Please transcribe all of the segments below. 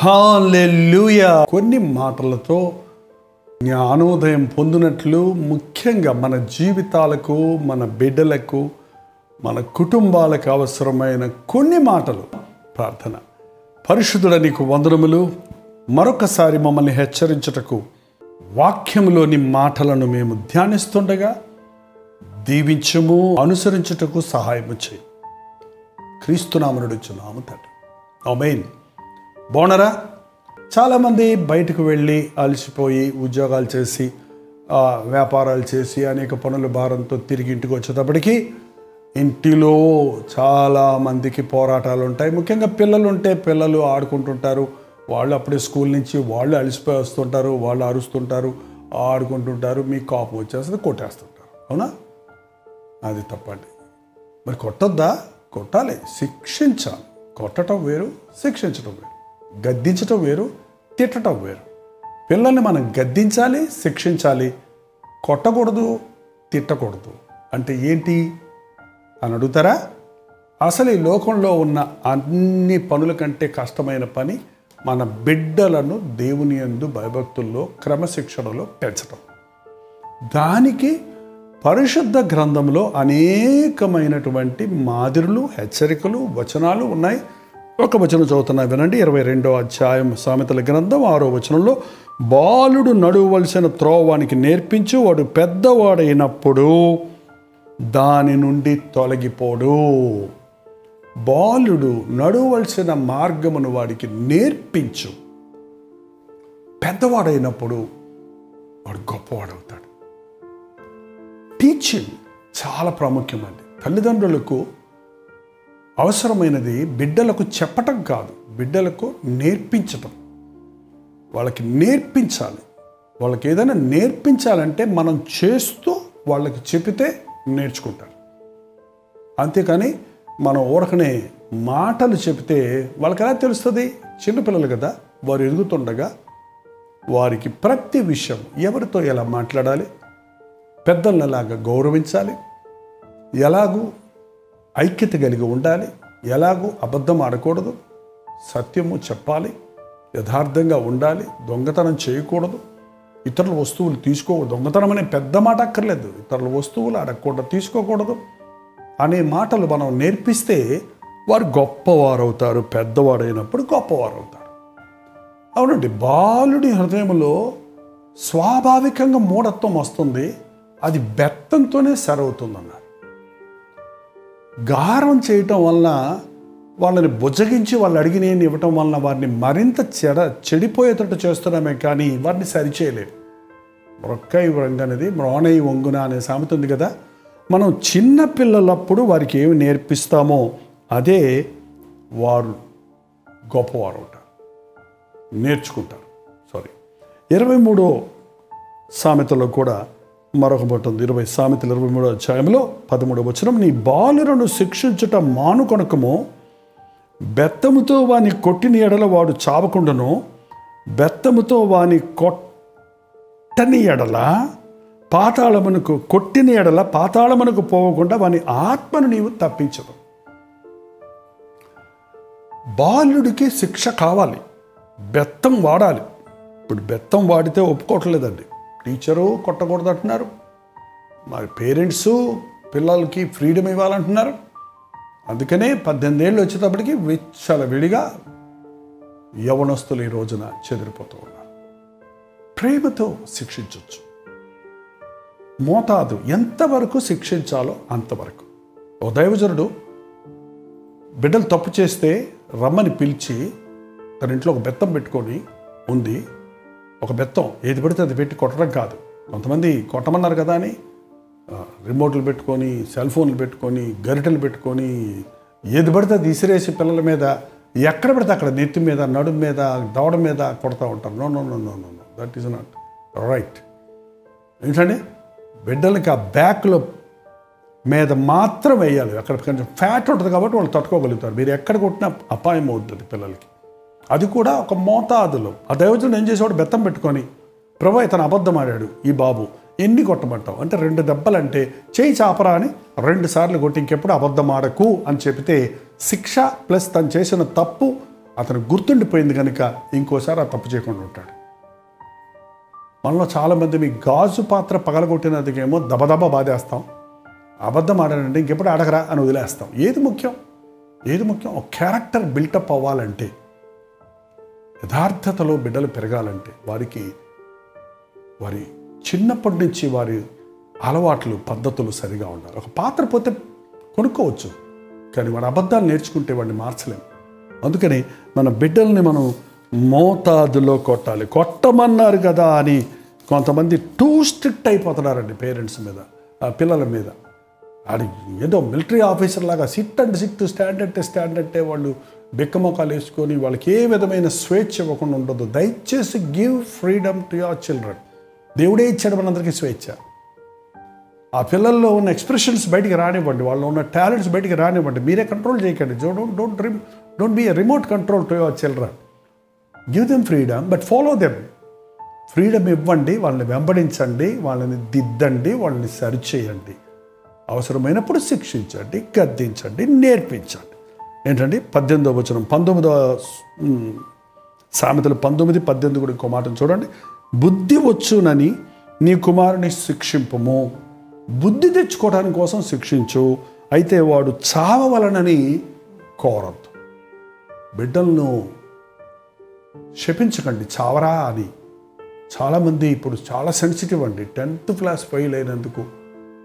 Hallelujah కొన్ని మాటలతో జ్ఞానోదయం పొందినట్లు ముఖ్యంగా మన జీవితాలకు మన బిడ్డలకు మన కుటుంబాలకు అవసరమైన కొన్ని మాటలు. ప్రార్థన. పరిశుద్ధుడ నీకు వందనములు. మరొకసారి మమ్మల్ని హెచ్చరించుటకు వాక్యంలోని మాటలను మేము ధ్యానిస్తుండగా దీవించము అనుసరించుటకు సహాయము చేయి. క్రీస్తునామనుడుచున్నాము తండ్రి. అమెయిన్ బాగున్నారా? చాలామంది బయటకు వెళ్ళి అలసిపోయి ఉద్యోగాలు చేసి వ్యాపారాలు చేసి అనేక పనుల భారంతో తిరిగి ఇంటికి వచ్చేటప్పటికి ఇంటిలో చాలా మందికి పోరాటాలు ఉంటాయి. ముఖ్యంగా పిల్లలు ఉంటే పిల్లలు ఆడుకుంటుంటారు. వాళ్ళు అప్పుడే స్కూల్ నుంచి వాళ్ళు అలసిపోయి వస్తుంటారు వాళ్ళు అరుస్తుంటారు ఆడుకుంటుంటారు మీ కాపు వచ్చేస్తుంది కొట్టేస్తుంటారు. అవునా? అది తప్పండి. మరి కొట్టొద్దా? కొట్టాలి. శిక్షించాలి. కొట్టడం వేరు శిక్షించడం వేరు. గద్దించటం వేరు తిట్టడం వేరు. పిల్లల్ని మనం గద్దించాలి శిక్షించాలి కొట్టకూడదు తిట్టకూడదు. అంటే ఏంటి? అని అడుగుతారా? అసలు ఈ లోకంలో ఉన్న అన్ని పనుల కంటే కష్టమైన పని మన బిడ్డలను దేవుని యందు భయభక్తుల్లో క్రమశిక్షణలో పెంచడం దానికి పరిశుద్ధ గ్రంథంలో అనేకమైనటువంటి మాదిరులు హెచ్చరికలు వచనాలు ఉన్నాయి. ఒక వచనం చదువుతున్నా వినండి. ఇరవై రెండో అధ్యాయం సామెతల గ్రంథం ఆరో వచనంలో బాలుడు నడువలసిన త్రోవానికి నేర్పించు వాడు పెద్దవాడైనప్పుడు దాని నుండి తొలగిపోడు. బాలుడు నడువలసిన మార్గమును వాడికి నేర్పించు. పెద్దవాడైనప్పుడు వాడు గొప్పవాడవుతాడు. టీచింగ్ చాలా ప్రాముఖ్యమండి. తల్లిదండ్రులకు అవసరమైనది బిడ్డలకు చెప్పటం కాదు. బిడ్డలకు నేర్పించటం. వాళ్ళకి నేర్పించాలి. వాళ్ళకి ఏదైనా నేర్పించాలంటే మనం చేస్తూ వాళ్ళకి చెబితే నేర్చుకుంటారు. అంతేకాని మనం ఊరకనే మాటలు చెబితే వాళ్ళకి ఎలా తెలుస్తుంది? చిన్నపిల్లలు కదా వారు ఎదుగుతుండగా వారికి ప్రతి విషయం ఎవరితో ఎలా మాట్లాడాలి? పెద్దలను ఎలాగ గౌరవించాలి? ఎలాగూ ఐక్యత కలిగి ఉండాలి. ఎలాగూ అబద్ధం ఆడకూడదు. సత్యము చెప్పాలి. యథార్థంగా ఉండాలి. దొంగతనం చేయకూడదు. ఇతరుల వస్తువులు తీసుకోకూడదు దొంగతనం అనే పెద్ద మాట అక్కర్లేదు. ఇతరుల వస్తువులు అడగకూడదు తీసుకోకూడదు అనే మాటలు మనం నేర్పిస్తే వారు గొప్పవారు అవుతారు పెద్దవాడైనప్పుడు గొప్పవారు అవుతారు అవునండి బాలుడి హృదయంలో స్వాభావికంగా మూఢత్వం వస్తుంది. అది బెత్తంతోనే సరవుతుందన్న గారం చేయటం వలన వాళ్ళని బుజ్జగించి వాళ్ళు అడిగినేని ఇవ్వటం వలన వారిని మరింత చెడ చెడిపోయేటట్టు చేస్తున్నామే కానీ వారిని సరిచేయలేము మొక్కై వంగనేది మ్రోణై వంగున అనే సామెత ఉంది కదా. మనం చిన్న పిల్లలప్పుడు వారికి ఏమి నేర్పిస్తామో అదే వారు గొప్పవారు ఉంటారు నేర్చుకుంటారు. సారీ ఇరవై మూడో సామెతలో కూడా మరొక మాట ఉంది ఇరవై సామెతలు ఇరవై మూడో అధ్యాయంలో పదమూడవ వచనం నీ బాలురను శిక్షించుట మానుకొనకము బెత్తముతో వాని కొట్టిన ఎడల వాడు చావకుండాను. బెత్తముతో వాని కొట్టని ఎడల పాతాళమునకు కొట్టిన ఎడల పాతాళమునకు పోవకుండా వాని ఆత్మను నీవు తప్పించదు బాలుడికి శిక్ష కావాలి. బెత్తం వాడాలి. ఇప్పుడు బెత్తం వాడితే ఒప్పుకోవట్లేదండి. టీచరు కొట్టకూడదు అంటున్నారు. మరి పేరెంట్స్ పిల్లలకి ఫ్రీడమ్ ఇవ్వాలంటున్నారు. అందుకనే పద్దెనిమిది ఏళ్ళు వచ్చేటప్పటికి విచ్చల విడిగా యవనస్తులు ఈ రోజున చెదిరిపోతూ ఉన్నారు. ప్రేమతో శిక్షించవచ్చు మోతాదు ఎంతవరకు శిక్షించాలో అంతవరకు. ఓ దైవజనుడు బిడ్డలు తప్పు చేస్తే రమ్మని పిలిచి తన ఇంట్లో ఒక బెత్తం పెట్టుకొని ఉంది. ఒక బెత్తం. ఏది పడితే అది పెట్టి కొట్టడం కాదు. కొంతమంది కొట్టమన్నారు కదా అని రిమోట్లు పెట్టుకొని సెల్ ఫోన్లు పెట్టుకొని గరిటెలు పెట్టుకొని ఏది పడితే అది ఇసిరేసి పిల్లల మీద ఎక్కడ పడితే అక్కడ నెత్తి మీద నడుము మీద దవడ మీద కొడతా ఉంటారు. No no no no no no that is not right ఏంటండి? బిడ్డలకి ఆ బ్యాక్లో మీద మాత్రం వేయాలి. అక్కడ కొంచెం ఫ్యాట్ ఉంటుంది కాబట్టి వాళ్ళు తట్టుకోగలుగుతారు. మీరు ఎక్కడ కొట్టినా అపాయం అవుతుంది పిల్లలకి. అది కూడా ఒక మోతాదులో. ఆ దైవజనుడు ఏం చేసేవాడు? బెత్తం పెట్టుకొని ప్రభు ఇతను అబద్ధం ఆడాడు ఈ బాబు. ఎన్ని కొట్టమంటావు? అంటే రెండు దెబ్బలంటే చేయి చాపరా అని రెండు సార్లు కొట్టి ఇంకెప్పుడు అబద్ధం ఆడకు అని చెబితే శిక్ష ప్లస్ తను చేసిన తప్పు అతను గుర్తుండిపోయింది కనుక ఇంకోసారి ఆ తప్పు చేయకుండా ఉంటాడు. మనలో చాలామంది మీ గాజు పాత్ర పగలగొట్టినందుకేమో దబదబ బాధేస్తాం. అబద్ధం ఆడానంటే ఇంకెప్పుడు అడగరా అని వదిలేస్తాం. ఏది ముఖ్యం? ఏది ముఖ్యం? ఒక క్యారెక్టర్ బిల్టప్ అవ్వాలంటే యథార్థతలో బిడ్డలు పెరగాలంటే వారికి వారి చిన్నప్పటి నుంచి వారి అలవాట్లు పద్ధతులు సరిగా ఉండాలి. ఒక పాత్ర పోతే కొనుక్కోవచ్చు కానీ వాడు అబద్ధాలు నేర్చుకుంటే వాడిని మార్చలేము అందుకని మన బిడ్డల్ని మనం మోతాదులో కొట్టాలి. కొట్టమన్నారు కదా అని కొంతమంది టూ స్ట్రిక్ట్ అయిపోతున్నారండి పేరెంట్స్ మీద ఆ పిల్లల మీద. అది ఏదో మిలిటరీ ఆఫీసర్ లాగా సిట్ అండ్ సిట్ స్టాండ్ అంటే స్టాండ్ అంటే వాళ్ళు బిక్కమొకాలు వేసుకొని వాళ్ళకి ఏ విధమైన స్వేచ్ఛ ఇవ్వకుండా ఉండదు దయచేసి give freedom to your children. దేవుడే ఇచ్చాడు మనందరికీ స్వేచ్ఛ. ఆ పిల్లల్లో ఉన్న ఎక్స్ప్రెషన్స్ బయటికి రానివ్వండి వాళ్ళు ఉన్న టాలెంట్స్ బయటికి రానివ్వండి. మీరే కంట్రోల్ చేయకండి. జో don't don't rim don't be remote control to your children. Give them freedom but follow them. Freedom ఇవ్వండి వాళ్ళని వెంబడించండి వాళ్ళని దిద్దండి వాళ్ళని సరిచేయండి. అవసరమైనప్పుడు శిక్షించండి గద్దించండి నేర్పించండి. ఏంటండి? పద్దెనిమిదో వచనం పంతొమ్మిదో సామెతలు పంతొమ్మిది పద్దెనిమిది కూడా ఇంకో మాటను చూడండి. బుద్ధి వచ్చునని నీ కుమారుని శిక్షింపము. బుద్ధి తెచ్చుకోవడానికి కోసం శిక్షించు అయితే వాడు చావవలనని కోరద్దు. బిడ్డలను శపించకండి చావరా అని. చాలామంది ఇప్పుడు చాలా సెన్సిటివ్ అండి. టెన్త్ క్లాస్ ఫెయిల్ అయినందుకు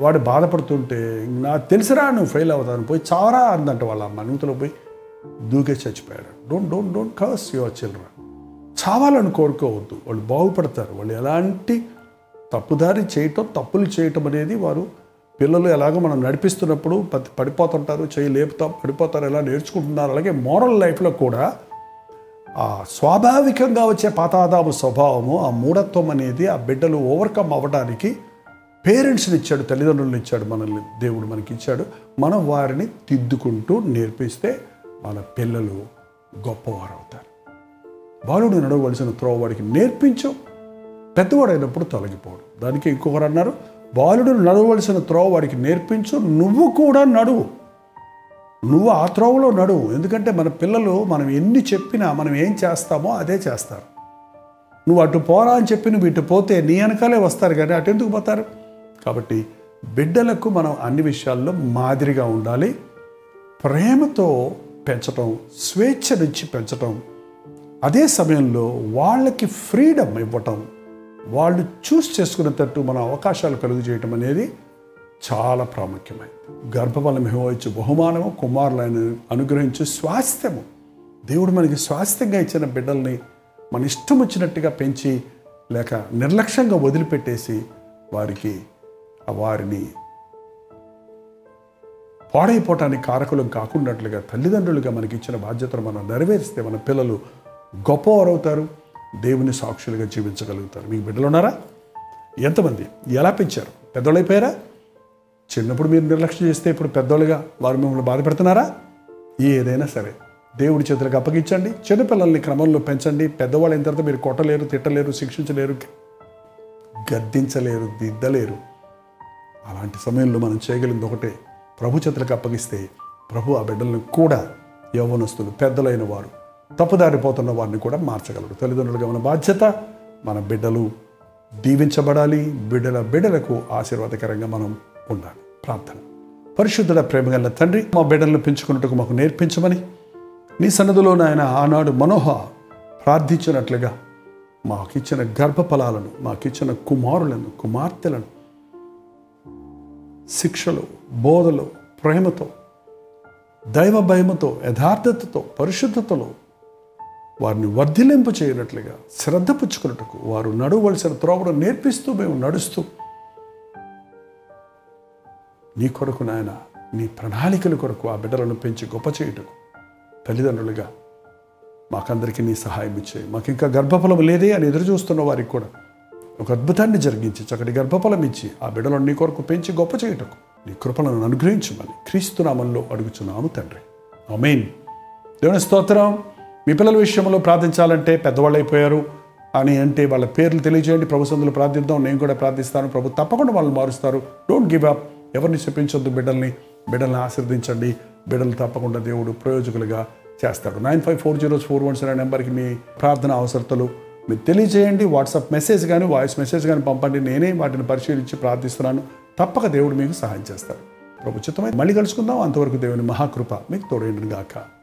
వాడు బాధపడుతుంటే నాకు తెలిసిరా నువ్వు ఫెయిల్ అవుతాను పోయి చావరా అందంట వాళ్ళ అమ్మ. నూతలో పోయి దూకే చచ్చిపోయాడు. Don't don't don't curse your children చావాలని కోరుకోవద్దు. వాళ్ళు బాగుపడతారు. వాళ్ళు ఎలాంటి తప్పుదారి చేయటం తప్పులు చేయటం అనేది వారు పిల్లలు ఎలాగో మనం నడిపిస్తున్నప్పుడు పడిపోతుంటారు చేయి లేపుతాం పడిపోతారు ఎలా నేర్చుకుంటున్నారు అలాగే మోరల్ లైఫ్లో కూడా ఆ స్వాభావికంగా వచ్చే పాతాదాము స్వభావము ఆ మూఢత్వం అనేది ఆ బిడ్డలు ఓవర్కమ్ అవ్వడానికి పేరెంట్స్ని ఇచ్చాడు తల్లిదండ్రులను ఇచ్చాడు మనల్ని దేవుడు మనకి ఇచ్చాడు మనం వారిని తిద్దుకుంటూ నేర్పిస్తే మన పిల్లలు గొప్పవారు అవుతారు బాలుడు నడవలసిన త్రోవ వాడికి నేర్పించు. పెద్దవాడైనప్పుడు తొలగిపోడు. దానికి ఇంకొకరు అన్నారు బాలుడు నడవలసిన త్రోవ వాడికి నేర్పించు నువ్వు కూడా నడువు నువ్వు ఆ త్రోవలో నడువు ఎందుకంటే మన పిల్లలు మనం ఎన్ని చెప్పినా మనం ఏం చేస్తామో అదే చేస్తారు. నువ్వు అటు పోరా అని చెప్పి నువ్వు ఇటు పోతే నీ వెనకాలే వస్తారు కానీ అటు ఎందుకు పోతారు? కాబట్టి బిడ్డలకు మనం అన్ని విషయాల్లో మాదిరిగా ఉండాలి. ప్రేమతో పెంచటం స్వేచ్ఛ నుంచి పెంచటం అదే సమయంలో వాళ్ళకి ఫ్రీడమ్ ఇవ్వటం వాళ్ళు చూస్ చేసుకునేటట్టు మన అవకాశాలు కలుగు చేయటం అనేది చాలా ప్రాముఖ్యమైనది గర్భఫలం ఇవ్వచ్చు బహుమానము కుమారులను అనుగ్రహించు స్వాస్థ్యము. దేవుడు మనకి స్వాస్థ్యంగా ఇచ్చిన బిడ్డల్ని మన ఇష్టం వచ్చినట్టుగా పెంచి లేక నిర్లక్ష్యంగా వదిలిపెట్టేసి వారికి వారిని పాడైపోవటానికి కారకులం కాకుండాట్లుగా తల్లిదండ్రులుగా మనకి ఇచ్చిన బాధ్యతను మనం నెరవేరిస్తే మన పిల్లలు గొప్పవారు అవుతారు దేవుని సాక్షులుగా జీవించగలుగుతారు. మీకు బిడ్డలు ఉన్నారా? ఎంతమంది? ఎలా పెంచారు? పెద్దోళ్ళు అయిపోయారా? చిన్నప్పుడు మీరు నిర్లక్ష్యం చేస్తే ఇప్పుడు పెద్దోళ్ళుగా వారు మిమ్మల్ని బాధపెడుతున్నారా ఏదైనా సరే. దేవుడి చేతులకు అప్పగించండి. చిన్నపిల్లల్ని క్రమంలో పెంచండి. పెద్దవాళ్ళు అయిన తర్వాత మీరు కొట్టలేరు తిట్టలేరు శిక్షించలేరు గద్దించలేరు దిద్దలేరు. అలాంటి సమయంలో మనం చేయగలిగింది ఒకటే. ప్రభు చేతులకు అప్పగిస్తే ప్రభు ఆ బిడ్డలను కూడా యవ్వనస్తులు పెద్దలైన వారు తప్పుదారిపోతున్న వారిని కూడా మార్చగలరు. తల్లిదండ్రులుగా మన బాధ్యత మన బిడ్డలు దీవించబడాలి. బిడ్డల బిడ్డలకు ఆశీర్వాదకరంగా మనం ఉండాలి. ప్రార్థన. పరిశుద్ధుల ప్రేమగల తండ్రి మా బిడ్డలను పెంచుకున్నట్టుకు మాకు నేర్పించమని నీ సన్నదిలో నాయన ఆనాడు మనోహ ప్రార్థించినట్లుగా మాకిచ్చిన గర్భఫలాలను మాకిచ్చిన కుమారులను కుమార్తెలను శిక్షలు బోధలు ప్రేమతో దైవ భయముతో యథార్థతతో పరిశుద్ధతలో వారిని వర్ధిలింప చేయనట్లుగా శ్రద్ధ పుచ్చుకున్నట్టుకు వారు నడవలసిన త్రోవను నేర్పిస్తూ మేము నడుస్తూ నీ కొరకు నాయన నీ ప్రణాళికల కొరకు ఆ బిడ్డలను పెంచి గొప్ప చేయటం తల్లిదండ్రులుగా మాకందరికీ నీ సహాయం ఇచ్చే. మాకు ఇంకా గర్భఫలం లేదే అని ఎదురు చూస్తున్న వారికి కూడా ఒక అద్భుతాన్ని జరిగించి చక్కటి గర్భఫలం ఇచ్చి ఆ బిడ్డలను నీ కొరకు పెంచి గొప్ప చేయుటకు. నీ కృపలను అనుగ్రహించమని క్రీస్తునామంలో అడుగుచున్నాము తండ్రి. అమీన్ దేవుని స్తోత్రం. మీ పిల్లల విషయంలో ప్రార్థించాలంటే పెద్దవాళ్ళు అయిపోయారు. అని అంటే వాళ్ళ పేర్లు తెలియజేయండి ప్రభు సందులు ప్రార్థిద్దాం. నేను కూడా ప్రార్థిస్తాను. ప్రభు తప్పకుండా వాళ్ళు మారుస్తారు. డోంట్ గివ్ అప్ ఎవరిని చెప్పించొద్దు బిడ్డల్ని. బిడ్డల్ని ఆశీర్దించండి బిడ్డలు తప్పకుండా దేవుడు ప్రయోజకులుగా చేస్తాడు. Nine five four zero four one seven నెంబర్కి మీ ప్రార్థన అవసరతలు మీరు తెలియజేయండి వాట్సాప్ మెసేజ్ కానీ వాయిస్ మెసేజ్ కానీ పంపండి. నేనే వాటిని పరిశీలించి ప్రార్థిస్తున్నాను. తప్పక దేవుడు మీకు సహాయం చేస్తారు ప్రభు మళ్ళీ కలుసుకుందాం. అంతవరకు దేవుని మహాకృప మీకు తోడేండును గాక